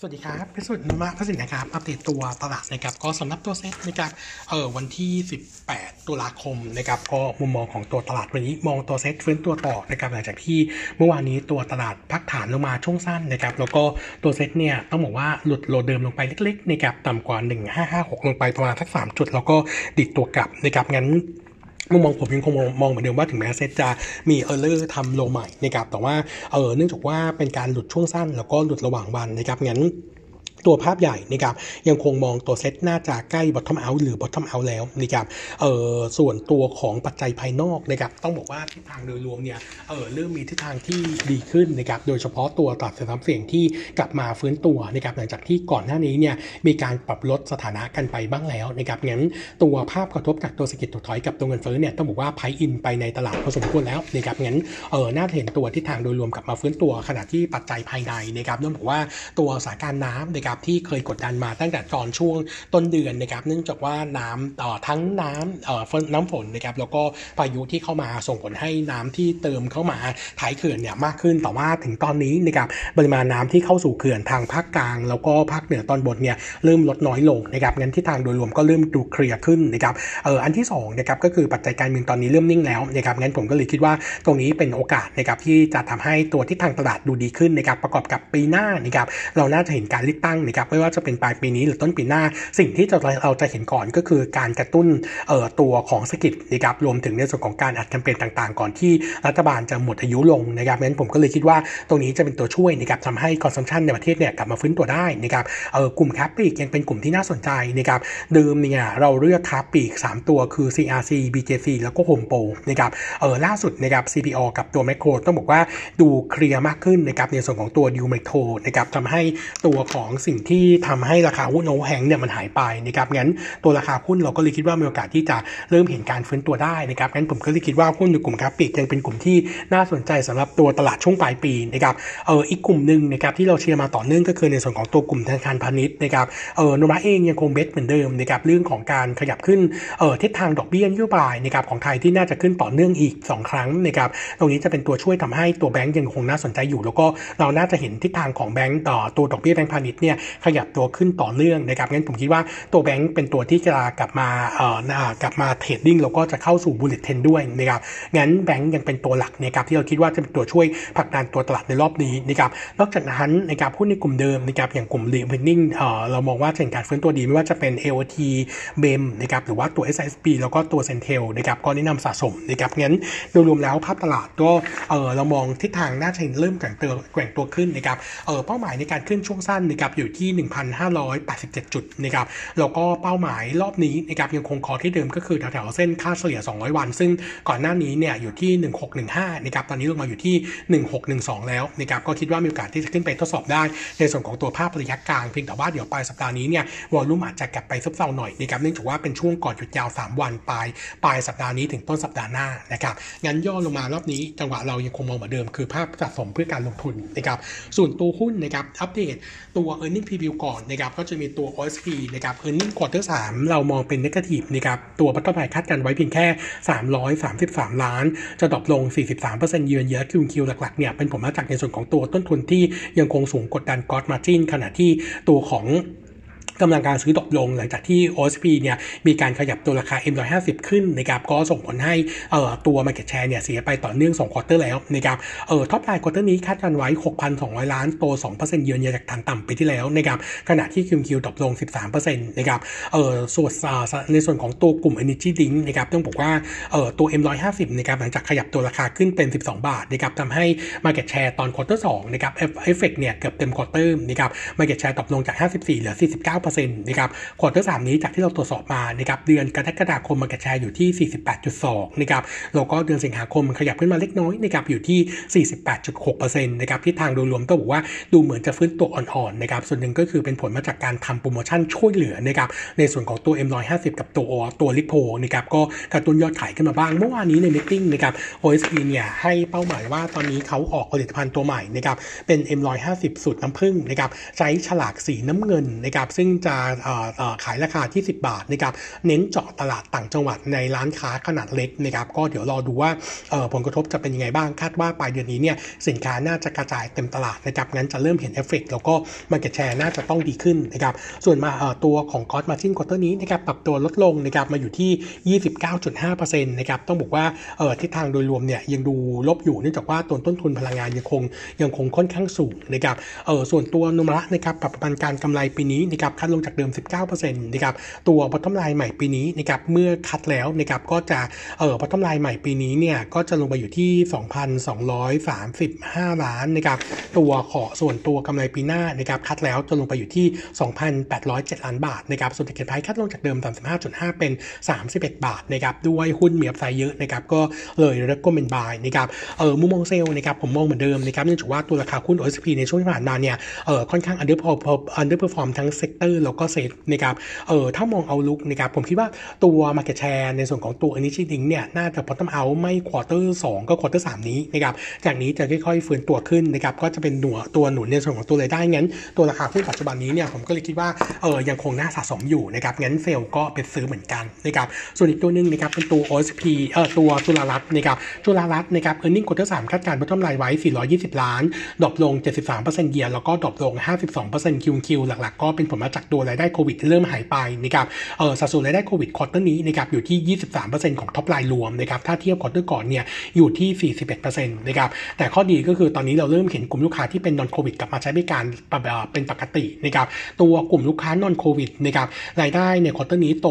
สวัสดีครับพิสุทธิ์ โนมูระพัฒนสินนะครับ อัปเดตตัวตลาดนะครับ ก็สำหรับตัวเซ็ตนะครับ เออวันที่ 18 ตุลาคมนะครับ ก็มุมมองของตัวตลาดวันนี้มองตัวเซ็ตฟื้นตัวต่อนะครับ หลังจากที่เมื่อวานนี้ตัวตลาดพักฐานลงมาช่วงสั้นนะครับ แล้วก็ตัวเซ็ตเนี่ยต้องบอกว่าหลุด low เดิมลงไปเล็กๆนะครับ ต่ำกว่า 1556 ลงไปประมาณสัก 3 จุด แล้วก็ดีดตัวกลับนะครับ งั้น มุมมองผมยังคงมองเหมือนเดิมว่าถึงแม้เซตจะมี error ทำ low ใหม่นะครับแต่ว่าเออเนื่องจากว่าเป็นการหลุดช่วงสั้น แล้วก็หลุดระหว่างวันนะครับงั้น ตัวภาพใหญ่นะครับยังคงมองตัวเซตน่าจะใกล้ bottom out หรือ bottom out แล้วนะครับเออส่วนตัวของปัจจัยภายนอกนะครับต้องบอกว่าทิศทางโดยรวมเนี่ยเออเริ่มมีทิศทางที่ดีขึ้นนะครับโดยเฉพาะตัวตลาดสินทรัพย์เสี่ยงที่กลับมาฟื้นตัวนะครับหลังจากที่ก่อนหน้านี้เนี่ยมีการปรับลดสถานะกันไปบ้างแล้วนะครับงั้นตัวภาพกระทบจากตัวเศรษฐกิจถดถอยกับตัวเงินเฟ้อเนี่ยต้องบอกว่าไพอินไปในตลาดพอสมควรแล้วนะครับงั้นเออน่าเห็นตัวทิศทางโดยรวมกลับมาฟื้นตัวขณะที่ปัจจัยภายในนะครับต้องบอกว่าตัวสถานการณ์น้ำนะครับที่เคยกดดันมาตั้งแต่ตอนช่วงต้นเดือนนะครับเนื่องจากว่าน้ำทั้งน้ำน้ำฝนนะครับแล้วก็พายุที่เข้ามาส่งผลให้น้ำที่เติมเข้ามาท้ายเขื่อนเนี่ยมากขึ้นแต่ว่าถึงตอนนี้นะครับปริมาณน้ำที่เข้าสู่เขื่อนทางภาคกลาง แล้วก็ภาคเหนือตอนบนเนี่ยเริ่มลดน้อยลงนะครับงั้นที่ทางโดยรวมก็เริ่มดูเคลียร์ขึ้นนะครับเอออันที่สองนะครับก็คือปัจจัยการเมืองตอนนี้เริ่มนิ่งแล้วนะครับงั้นผมก็เลยคิดว่าตรงนี้เป็นโอกาสนะครับที่จะทำให้ตัวทิศทางตลาดดูดีขึ้นนะครับประกอบกับปีหน้านะครับเราน่าจะเห็นการเลือกตั้งนะครับไม่ว่าจะเป็นปลายปีนี้หรือต้นปีหน้า สิ่งที่จะเราจะเห็นก่อนก็คือการกระตุ้นเอ่อตัวของเศรษฐกิจนะครับรวมถึงในส่วนของการอัดแคมเปญต่างๆ ก่อนที่รัฐบาลจะหมดอายุลงนะครับงั้นผมก็เลยคิดว่าตรงนี้จะเป็นตัวช่วยนะครับทำให้ consumption ในประเทศเนี่ยกลับมาฟื้นตัวได้นะครับเอ่อกลุ่มค้าปลีกยังเป็นกลุ่มที่น่าสนใจนะครับเดิมเนี่ยเราเลือกค้าปลีก 3 ตัวคือ CRC BJC แล้วก็ Home Pro นะครับเออล่าสุดนะครับ CPALL กับตัว Makro ต้องบอกว่าดู clear มากขึ้นนะครับในส่วนของตัว deal Metro นะครับทำให้ตัวของสิ่งที่ทำให้ราคาหุ้น overhang เนี่ยมันหายไปนะครับงั้นตัวราคาหุ้นเราก็เลยคิดว่ามีโอกาสที่จะเริ่มเห็นการฟื้นตัวได้นะครับงั้นผมก็เลยคิดว่าหุ้นในกลุ่มค้าปลีกยังเป็นกลุ่มที่น่าสนใจสำหรับตัวตลาดช่วงปลายปีนะครับเอออีกกลุ่มหนึ่งนะครับที่เราเชียร์มาต่อเนื่องก็คือในส่วนของตัวกลุ่มธนาคารพาณิชย์นะครับเออโนมูระเองยังคง base เหมือนเดิมนะครับเรื่องของการขยับขึ้นเออทิศทางดอกเบี้ยนโยบายนะครับของไทยที่น่าจะขึ้นต่อเนื่องอีก 2 ครั้งนะครับตรงนี้จะเป็นตัวช่วยทำให้ตัวแบงก์ยังคงน่าสนใจอยู่ แล้วก็เราน่าจะเห็นทิศทางของแบงก์ต่อตัวดอกเบี้ยแบงก์พาณิชย์เนี่ยขยับตัวขึ้นต่อเนื่องนะครับงั้นผมคิดว่าตัวแบงก์เป็นตัวที่จะกลับมาเอ่อกลับมา trading แล้วก็จะเข้าสู่ bullish trend ด้วยนะครับงั้นแบงก์ยังเป็นตัวหลักนะครับที่เราคิดว่าจะเป็นตัวช่วยผลักดันตัวตลาดในรอบนี้นะครับนอกจากนั้นนะครับหุ้นในกลุ่มเดิมนะครับอย่างกลุ่ม r e เ e น n ิ n เอ่อเรามองว่าเห็นการฟื้นตัวดีไม่ว่าจะเป็น AOT BEM นะครับหรือว่าตัว SSP แล้วก็ตัว Centel นะครับก็แนะนำสะสมนะครับงั้นโดยรวมแล้วภาพตลาดก็เออเรามองทิศทางน่าจะเริ่มแกว่งตัวแกว่งตัวขึ้นนะครับเออเป้าหมายในการขึ้นช่วงสั้นนะครับอยู่ยู่ที่ 1,587 จุดนะครับแล้วก็เป้าหมายรอบนี้นะครับยังคงคอที่เดิมก็คือแถวๆเส้นค่าเฉลี่ย 200 วัน ซึ่งก่อนหน้านี้เนี่ยอยู่ที่ 1615นะครับตอนนี้ลงมาอยู่ที่ 1612 แล้วนะครับก็คิดว่ามีโอกาสที่จะขึ้นไปทดสอบได้ ในส่วนของตัวภาพระยะกลางเพียงแต่ว่าเดี๋ยวปลายสัปดาห์นี้เนี่ยวอลลุ่มอาจจะกลับไปซบเซาหน่อยนะครับเนื่องจากว่าเป็นช่วงก่อนหยุดยาว 3 วันปลายปลายสัปดาห์นี้ถึงต้นสัปดาห์หน้านะครับงั้นย่อลงมารอบนี้จังหวะเรายังคงมองเหมือนเดิมคือภาพสะสมเพื่อการลงทุนนะครับส่วนตัวหุ้นนะครับอัปเดตตัว e a r n i n g preview ก่อนนะครับก็จะมีตัว OSP นะครับ e a r n i n g quarter 3 เรามองเป็น negative นะครับตัวพัฒนาคาดกันไว้เพียงแค่ 333 ล้าน จะ drop ลง 43%เยือนเยอะคิวคิวหลักๆเนี่ยเป็นผลมาจากในส่วนของตัวต้นทุนที่ยังคงสูงกดดันกอ s มาจินขณะที่ตัวของ กำลังการซื้อตกลงหลังจากที่ OSP เนี่ยมีการขยับตัวราคา M150 ขึ้นนะครับก็ส่งผลให้เอ่อตัว Market Share เนี่ยเสียไปต่อเนื่อง2 quarter แล้วนะครับเอ่อ top line quarter นี้คาดการณ์ไว้ 6,200 ล้านโต2%เยือนเยียจากฐานต่ำปีที่แล้วนะครับขณะที่ QQ ตกลง 13%นะครับเอ่อส่วนในส่วนของตัวกลุ่ม Energy Drink นะครับต้องบอกว่าเอ่อตัว M150 นะครับหลังจากขยับตัวราคาขึ้นเป็น 12 บาทนะครับทำให้ Market Share ตอน quarter 2นะครับเอฟเฟกเนี่ยเกือบเต็ม quarter นะครับ Market Share ตกลงจาก 54เหลือ49นะครับ quarter สามนี้จากที่เราตรวจสอบมานะครับเดือนกรกฎาคม market share อยู่ที่ 48.2นะครับแล้วก็เดือนสิงหาคมขยับขึ้นมาเล็กน้อยนะครับอยู่ที่ 48.6%นะครับที่ทางโดยรวมต้องบอกว่าดูเหมือนจะฟื้นตัวอ่อนๆนะครับส่วนหนึ่งก็คือเป็นผลมาจากการทำโปรโมชั่นช่วยเหลือนะครับในส่วนของตัว M150 กับตัวตัวลิโพนะครับก็กระตุ้นยอดขายขึ้นมาบ้างเมื่อวานนี้ในมิ팅นะครับ OSP เนี่ยให้เป้าหมายว่าตอนนี้เขาออกผลิตภัณฑ์ตัวใหม่นะครับเป็น M150 สูตรน้ำผึ้งนะครับใช้ฉลากสีน้ำเงินนะครับซึ่งจะขายราคาที่ 10 บาทนะครับเน้นเจาะตลาดต่างจังหวัดในร้านค้าขนาดเล็กนะครับก็เดี๋ยวรอดูว่าผลกระทบจะเป็นยังไงบ้างคาดว่าปลายเดือนนี้เนี่ยสินค้าน่าจะกระจายเต็มตลาดนะครับงั้นจะเริ่มเห็นเอฟเฟกแล้วก็ market share น่าจะต้องดีขึ้นนะครับส่วนมาตัวของ gross margin quarter นี้นะครับปรับตัวลดลงนะครับมาอยู่ที่ 29.5%นะครับต้องบอกว่าทิศทางโดยรวมเนี่ยยังดูลบอยู่เนื่องจากว่าตัวต้นทุนพลังงานยังคงยังคงค่อนข้างสูงนะครับส่วนตัวโนมูระนะครับปรับประมาณการกำไรปีนี้นะครับ cut ลงจากเดิม 19%นะครับตัว bottom line ใหม่ปีนี้นะครับเมื่อ cut แล้วนะครับก็จะเออ bottom line ใหม่ปีนี้เนี่ยก็จะลงไปอยู่ที่ 2,235 ล้านนะครับตัวขอส่วนตัวกำไรปีหน้านะครับ cut แล้วจะลงไปอยู่ที่ 2,807 ล้านบาทนะครับส่วน target price cut ลงจากเดิม 35.5 เป็น 31 บาทนะครับด้วยหุ้นมี upside เยอะนะครับก็เลยเลือกก็เป็น buy นะครับเออมุมมองเซลล์นะครับผมมองเหมือนเดิมนะครับเนื่องจากว่าตัวราคาหุ้น OSP ในช่วงที่ผ่านมาเนี่ยเออค่อนข้าง underperform underperform ทั้ง sector แล้วก็เซตนะครับเออถ้ามองเอาลุกนะครับผมคิดว่าตัว market share ในส่วนของตัว Energy Drink เนี่ยน่าจะ bottom out ไม่ควอเตอร์2ก็ควอเตอร์3นี้นะครับจากนี้จะค่อยๆ ฟื้นตัวขึ้นนะครับก็จะเป็นหนัวตัวหนุนในส่วนของตัวรายได้งั้น ตัวราคาหุ้นปัจจุบันนี้เนี่ยผมก็เลยคิดว่าเออยังคงน่าสะสมอยู่นะครับงั้นเซลก็เป็นซื้อเหมือนกันนะครับส่วนอีกตัวหนึ่งนะครับเป็นตัว OSP เอ่อตัวจุฬารัตน์นะครับจุฬารัตน์นะครับ earning quarter 3คาดการณ์ bottom line ไว้ 420 ล้านดรอปลง 73% year แล้วก็ drop ลง 52% QQ หลักๆ ก็เป็นผลมาจากากตัวรายได้โควิดที่เริ่มหายไปนะครับเออสัดส่วนรายได้โควิด quarter นี้นะครับอยู่ที่ 23%ของ top line รวมนะครับถ้าเทียบ quarter ก่อนเนี่ยอยู่ที่ 41%นะครับแต่ข้อดีก็คือตอนนี้เราเริ่มเห็นกลุ่มลูกค้าที่เป็น non โควิดกลับมาใช้บริการเป็นปกตินะครับตัวกลุ่มลูกค้า non โควิดนะครับรายได้ใน quarter นี้โต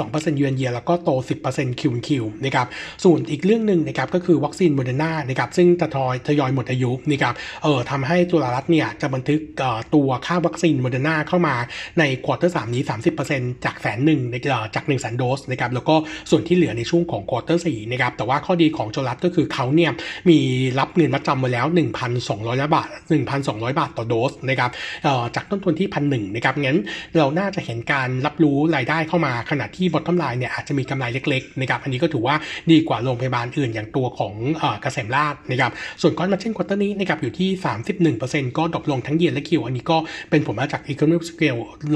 32% year on year แล้วก็โต 10% QQ นะครับส่วนอีกเรื่องหนึ่งนะครับก็คือวัคซีนโมเดอร์นานะครับซึ่งจะทอยทยอยหมดอายุนะครับเอ่อทำให้จุฬารัตน์เนี่ยจะบันทึกตัวค่าวัคซีนโมเดอร์นาเข้ามาใน quarter สามนี้ 30%จากแสนหนึ่งจาก1นึ่งแสนโดสนะครับแล้วก็ส่วนที่เหลือในช่วงของ quarter สี่นะครับแต่ว่าข้อดีของจุฬารัตน์ก็คือเขาเนี่ยมีรับเงินมัดจำมาแล้ว 1,200บาท 1,200 บาทต่อโดสนะครับจากต้นทุนที่พันหนึ่งนะครับงั้นเราน่าจะเห็นการรับรู้รายได้เข้ามาขณะที่ bottom line เนี่ยอาจจะมีกำไรเล็กๆนะครับอันนี้ก็ถือว่าดีกว่าโรงพยาบาลอื่นอย่างตัวของเกษมราชนะครับส่วน gross margin quarter นี้นะครับอยู่ที่ 31%ก็ drop ลงทั้ง year และ Q อันนี้ก็เป็นผลมาจากอีโ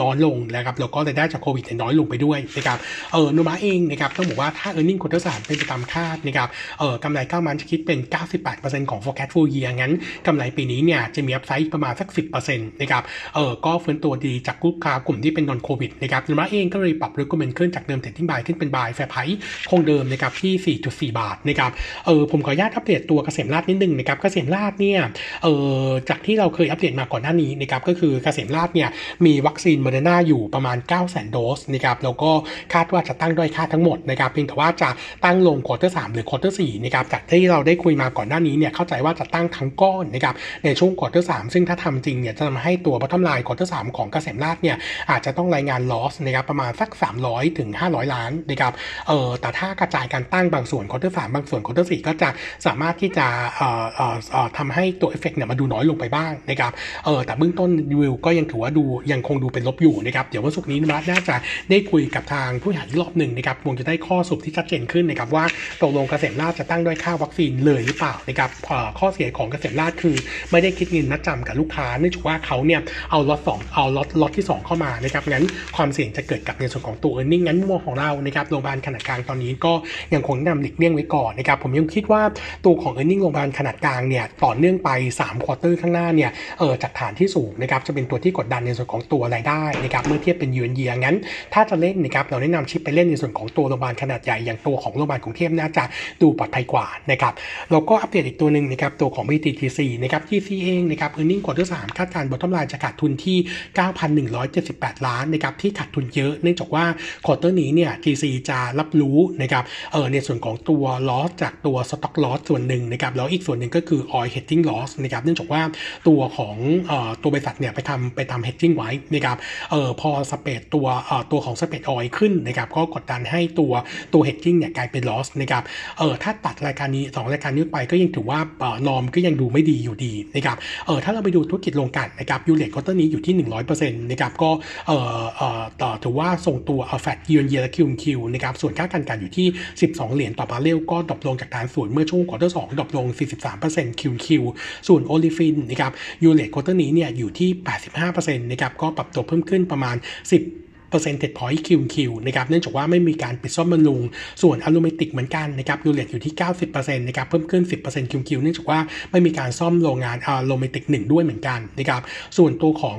ร้อนลงนะครับแล้วก็รายได้จากโควิดน้อยลงไปด้วยนะครับเออโนมูระเองนะครับต้องบอกว่าถ้า e a r n i n g ควอเตอร์สามเป็นไปตามคาดนะครับเออกำไร9 month จะคิดเป็น 98%ของ forecast full year งั้นกำไรปีนี้เนี่ยจะมี upside ประมาณสัก 10%นะครับเออก็ฟื้นตัวดีจากลูกค้ากลุ่มที่เป็น non โควิดนะครับโนมูระเองก็เลยปรับ recommend ขึ้นจากเดิม trading buy ขึ้นเป็น buy fair priceคงเดิมนะครับที่ 4.4 บาทนะครับเออผมขออนุญาตอัปเดตตัวเกษมราชนิดนึงนะครับเกษมราชเนี่ยเออจากที่เราเคยอัปเดตมาก่อนหน้านี้นะครับก็คือเกษมราชเนี่ยมีวัคซีนโมเดอร์นาอยู่ประมาณ9 0 0 0 0 0โดสนะครับแล้วก็คาดว่าจะตั้งด้อยค่าทั้งหมดนะครับเพียงแต่ว่าจะตั้งลง quarter สามหรือ quarter สี่นะครับจากที่เราได้คุยมาก่อนหน้านี้เนี่ยเข้าใจว่าจะตั้งทั้งก้อนนะครับในช่วง quarter สามซึ่งถ้าทำจริงเนี่ยจะทำให้ตัว bottom line quarter สามของเกษมราชเนี่ยอาจจะต้องรายงาน loss นะครับประมาณสัก 300ถึง500 ล้านนะครับเออแต่ถ้ากระจายการตั้งบางส่วน quarter สามบางส่วน quarter สี่ก็จะสามารถที่จะเอ่อเอ่อทำให้ตัวเอฟเฟกต์เนี่ยมาดูน้อยลงไปบ้างนะครับเออแต่เบื้องต้นวิวก็ยังถือว่าดูยังคงดูเป็นลบอยู่นะครับเดี๋ยววันศุกร์นี้นะน่าจะได้คุยกับทางผู้บริหารอีกรอบหนึ่งนะครับคงจะได้ข้อสรุปที่ชัดเจนขึ้นนะครับว่าตกลงเกษมราชจะตั้งด้อยค่าวัคซีนเลยหรือเปล่านะครับข้อเสียของเกษมราชคือ ไม่ได้คิดเงินมัดจำกับลูกค้าเนื่องจากว่าเขาเนี่ยเอาล็อตสองเอาล็อตล็อตที่ 2 เข้ามานะครับงั้นความเสี่ยงจะเกิดกับในส่วนของตัว earning งั้นมุมมองของเรานะครับโรงพยาบาลขนาดกลางตอนนี้ก็ยังคงแนะนำหลีกเลี่ยงไว้ก่อนนะครับผมยังคิดว่าตัวของ earning โรงพยาบาลขนาดกลางเนี่ยต่อเนื่องไป3 quarter ข้างหน้าเนี่ยเออจากฐานที่สูงนะครับจะเป็นตัวที่กดดันในส่วนของตัวรายได้นะครับเมื่อเทียบเป็นยูเอ็นเยียงั้น ถ้าจะเล่นนะครับเราแนะนำ shift ไปเล่นในส่วนของตัวโรงพยาบาลขนาดใหญ่อย่างตัวของโรงพยาบาลกรุงเทพน่าจะดูปลอดภัยกว่านะครับแล้วก็อัปเดตอีกตัวหนึ่งนะครับตัวของ PTTGC นะครับ GC เองนะครับ earning quarter 3คาดการณ์ bottom line จะขาดทุนที่ 9,178 ล้านนะครับที่ขาดทุนเยอะเนื่องจากว่า quarter นี้เนี่ย GC จะรับรู้นะครับเออในส่วนของตัว loss จากตัว stock loss ส่วนหนึ่งนะครับแล้วอีกส่วนหนึ่งก็คือ oil hedging loss นะครับเนื่องจากว่าตัวของออตัวบริษัทเนี่ยไปทำไปทำ hedging ไว้นะครับเออพอ spread ตัวเออตัวของ spread oil ขึ้นนะครับก็กดดันให้ตัวตัว hedging เนี่ยกลายเป็น loss นะครับเออถ้าตัดรายการนี้2รายการนี้ไปก็ยังถือว่าเออ norm ก็ยังดูไม่ดีอยู่ดีนะครับเออถ้าเราไปดูธุรกิจโรงกลั่นนะครับ U-rate quarter นี้อยู่ที่ 100%นะครับก็เออเออต่อถือว่าทรงตัวเออ flat year on year และ QQ นะครับส่วนค่าการกลั่นอยู่ที่ 12 เหรียญต่อบาร์เรลก็ drop ลงจากฐานสูงเมื่อช่วง quarter สอง drop ลง 43% QQ ส่วน olefin นะครับ U-rate quarter นี้เนี่ยอยู่ที่ 85%นะครับก็ปรับตัวเพิ่มขึ้นประมาณ 10 percentage point Q Q นะครับเนื่องจากว่าไม่มีการปิดซ่อมบำรุง ส่วน aromatic เหมือนกันนะครับ U-rate อยู่ที่ 90%นะครับเพิ่มขึ้น 10% Q Q เนื่องจากว่าไม่มีการซ่อมโรงงาน aromatic หนึ่งด้วยเหมือนกันนะครับส่วนตัวของ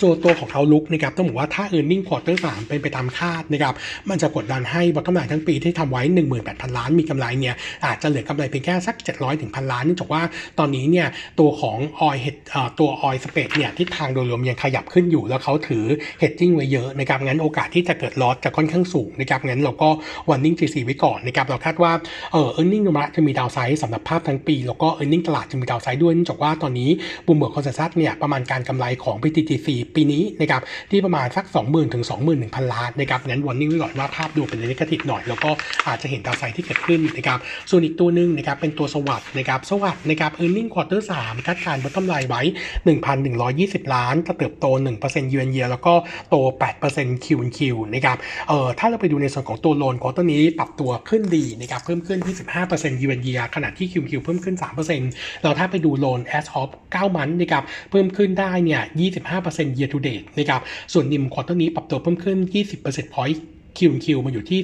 ส่วนตัวของ outlook นะครับต้องบอกว่าถ้า e a r n i n g quarter 3เป็นไปตามคาดนะครับมันจะกดดันให้ bottom line ทั้งปีที่ทำไว้ 18,000 ล้านมีกำไรเนี่ยอาจจะเหลือกำไรเพียงแค่สัก 700ถึงพันล้านเนื่องจากว่าตอนนี้เนี่ยตัวของออยเฮดตัว oil spread เนี่ยทิศทางโดยรวมยังขยับขึ้นอยู่ แล้วเขาถือhedging ไว้เยอะนะครับงั้นโอกาสที่จะเกิด loss จะค่อนข้างสูงนะครับงั้นเราก็ warning GC ไว้ก่อนนะครับเราคาดว่าเออ e a r n i n g นมะจะมี downside สำหรับภาพทั้งปี แล้วก็ e a r n i n g ตลาดจะมี downside ด้วยเนื่องจากว่าตอนนี้ Bloomberg consensus เนี่ยประมาณการกำไรของ PTTGC 4 ปีนี้นะครับที่ประมาณสัก 20,000ถึง21,000 ล้านนะครับงั้นวันนี้ไว้ก่อนว่าภาพดูเป็น negative หน่อย แล้วก็อาจจะเห็น downside ที่เกิดขึ้นนะครับส่วนอีกตัวหนึ่งนะครับเป็นตัว SAWAD นะครับ SAWAD นะครับ e a r n i n g quarter 3คาดการณ์ bottom line ไว้ 1,120 ล้านจะเติบโต 1%เยือนเยียแล้วก็โต8% QoQ นะครับเอ่อถ้าเราไปดูในส่วนของตัว loan quarter นี้ปรับตัวขึ้นดีนะครับเพิ่มขึ้นที่15%เยือนเยียขณะที่ QoQ เพิ่มขึ้น 3%เราถ้าไปดู loan as of 9 month นะครับเพิ่มขึ้นได้เนี่ย25% year to date นะครับส่วน NIM quarter นี้ปรับตัวเพิ่มขึ้น 20% point QoQ มาอยู่ที่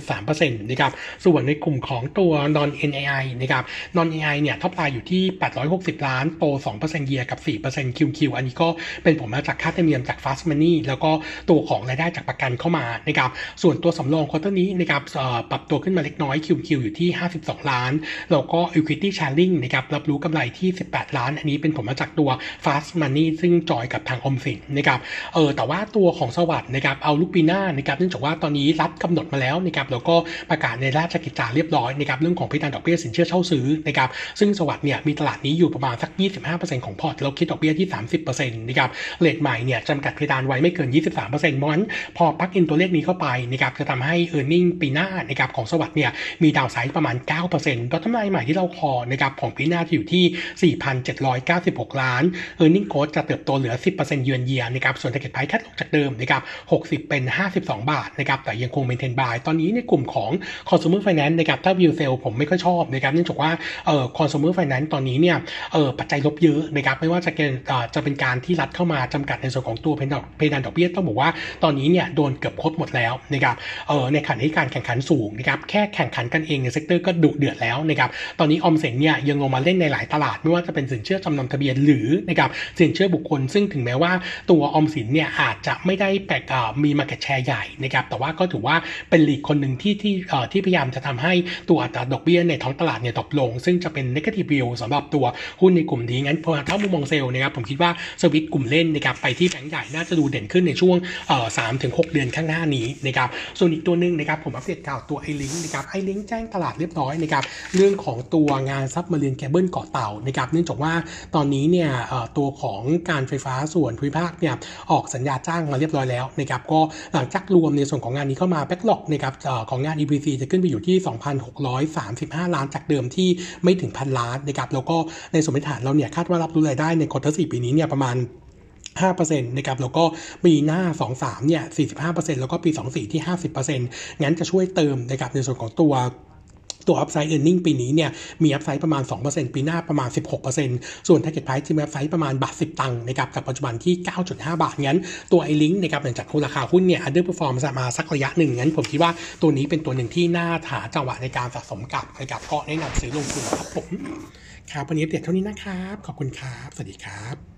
18.3%นะครับ ส่วนในกลุ่มของตัว non NII นะครับ non NII เนี่ย top line อยู่ที่ 860 ล้าน โต 2%เยียกับ 4% QoQ อันนี้ก็เป็นผลมาจากค่าธรรมเนียมจาก Fast Money แล้วก็ตัวของรายได้จากประกันเข้ามานะครับ ส่วนตัวสำรอง quarter นี้นะครับปรับตัวขึ้นมาเล็กน้อย QoQ อยู่ที่ 52 ล้าน แล้วก็ Equity Sharing นะครับ รับรู้กำไรที่ 18 ล้าน อันนี้เป็นผลมาจากตัว Fast Money ซึ่งจอยกับทางออมสินนะครับ เออแต่ว่าตัวของ SAWAD นะครับ outlook ปีหน้านะครับ เนื่องจากว่าตอนนี้รัฐกำหนดมาแล้วนะครับแล้วก็ประกาศในราชกิจจาเรียบร้อยนะครับเรื่องของพิจารณาดอกเบี้ยสินเชื่อเช่าซื้อนะครับซึ่ง SAWAD เนี่ยมีตลาดนี้อยู่ประมาณสัก 25%ของพอร์ตเราคิดดอกเบี้ยที่ 30%นะครับ rate ใหม่เนี่ยจำกัดเพดานไว้ไม่เกิน 23%เพราะฉะนั้นพอ plug in ตัวเลขนี้เข้าไปนะครับจะทำให้ e a r n i n g ปีหน้านะครับของ SAWAD เนี่ยมี downside ประมาณ9%ก็ทำลายใหม่ที่เราคอนะครับของปีหน้าจะอยู่ที่ 4,796 ล้าน e a r n i n g growth จะเติบโตเหลือ 10%เยือนเยียนะครับส่วน target price cut ลงจากเดิมนะครับ60 เป็น 52 บาทนะครับแต่ยังคง maintain buy ตอนนี้ในกลุ่มของ consumer finance นะครับถ้า view sale ผมไม่ค่อยชอบนะครับเนื่องจากว่าเอ่อ consumer finance ตอนนี้เนี่ยเอ่อปัจจัยลบเยอะนะครับไม่ว่าจะเป็นเอ่อจะเป็นการที่รัฐเข้ามาจำกัดในส่วนของตัวเพดานเพดานดอกเบี้ยต้องบอกว่าตอนนี้เนี่ยโดนเกือบครบหมดแล้วนะครับเอ่อในขณะที่การแข่งขันสูงนะครับแค่แข่งขันกันเองใน sector ก็ดุเดือดแล้วนะครับตอนนี้ออมสินเนี่ยยังลงมาเล่นในหลายตลาด ไม่ว่าจะเป็นสินเชื่อจำนำทะเบียนหรือนะครับสินเชื่อบุคคล ซึ่งถึงแม้ว่าตัวออมสินเนี่ยอาจจะไม่ได้แปลกมี market share ใหญ่นะครับแต่ว่าก็ถือว่าเป็น risk คนหนึ่งที่ที่ที่พยายามจะทำให้ตัวอัตราดอกเบี้ยในท้องตลาดเนี่ยตกลง ซึ่งจะเป็น negative view สำหรับตัวหุ้นในกลุ่มนี้งั้นพอถ้ามุมมองเซลล์นะครับผมคิดว่าสวิตกลุ่มเล่นนะครับไปที่แบงก์ใหญ่น่าจะดูเด่นขึ้นในช่วงสามถึงหกเดือนข้างหน้านี้นะครับส่วนอีกตัวหนึ่งนะครับผมอัปเดตข่าวตัว ILINK นะครับ ILINK แจ้งตลาดเรียบร้อยนะครับเรื่องของตัวงาน submarine cable เกาะเต่านะครับเนื่องจากว่าตอนนี้เนี่ยตัวของการไฟฟ้าส่วนภูมิภาคเนี่ยออกสัญญาจ้างมาเรียบร้อยแล้วนะครับก็หลังจากรวมในส่วนของงานนี้เข้ามา backlog นะครับของงาน EPC จะขึ้นไปอยู่ที่ 2,635 ล้านจากเดิมที่ไม่ถึงพันล้านนะครับแล้วก็ในสมมติฐานเราเนี่ยคาดว่ารับรู้รายได้ใน quarter สี่ปีนี้เนี่ยประมาณ5%นะครับแล้วก็ปีหน้า 23เนี่ย45%แล้วก็ปี 24 ที่ 50%งั้นจะช่วยเติมนะครับในส่วนของตัว ตัว upside earning ปีนี้เนี่ยมี upside ประมาณ 2%ปีหน้าประมาณ 16%ส่วน target price ที่มี upside ประมาณบาท 10 ตังค์นะครับกับปัจจุบันที่ 9.5 บาทงั้นตัว ILINK นะครับหลังจากราคาหุ้นเนี่ย underperform มาสักระยะหนึ่งงั้นผมคิดว่าตัวนี้เป็นตัวหนึ่งที่น่าหาจังหวะในการสะสมกับนะครับก็แนะนำซื้อลงทุนครับผมครับวันนี้อัปเดเท่านี้นะครับ ขอบคุณครับ สวัสดีครับ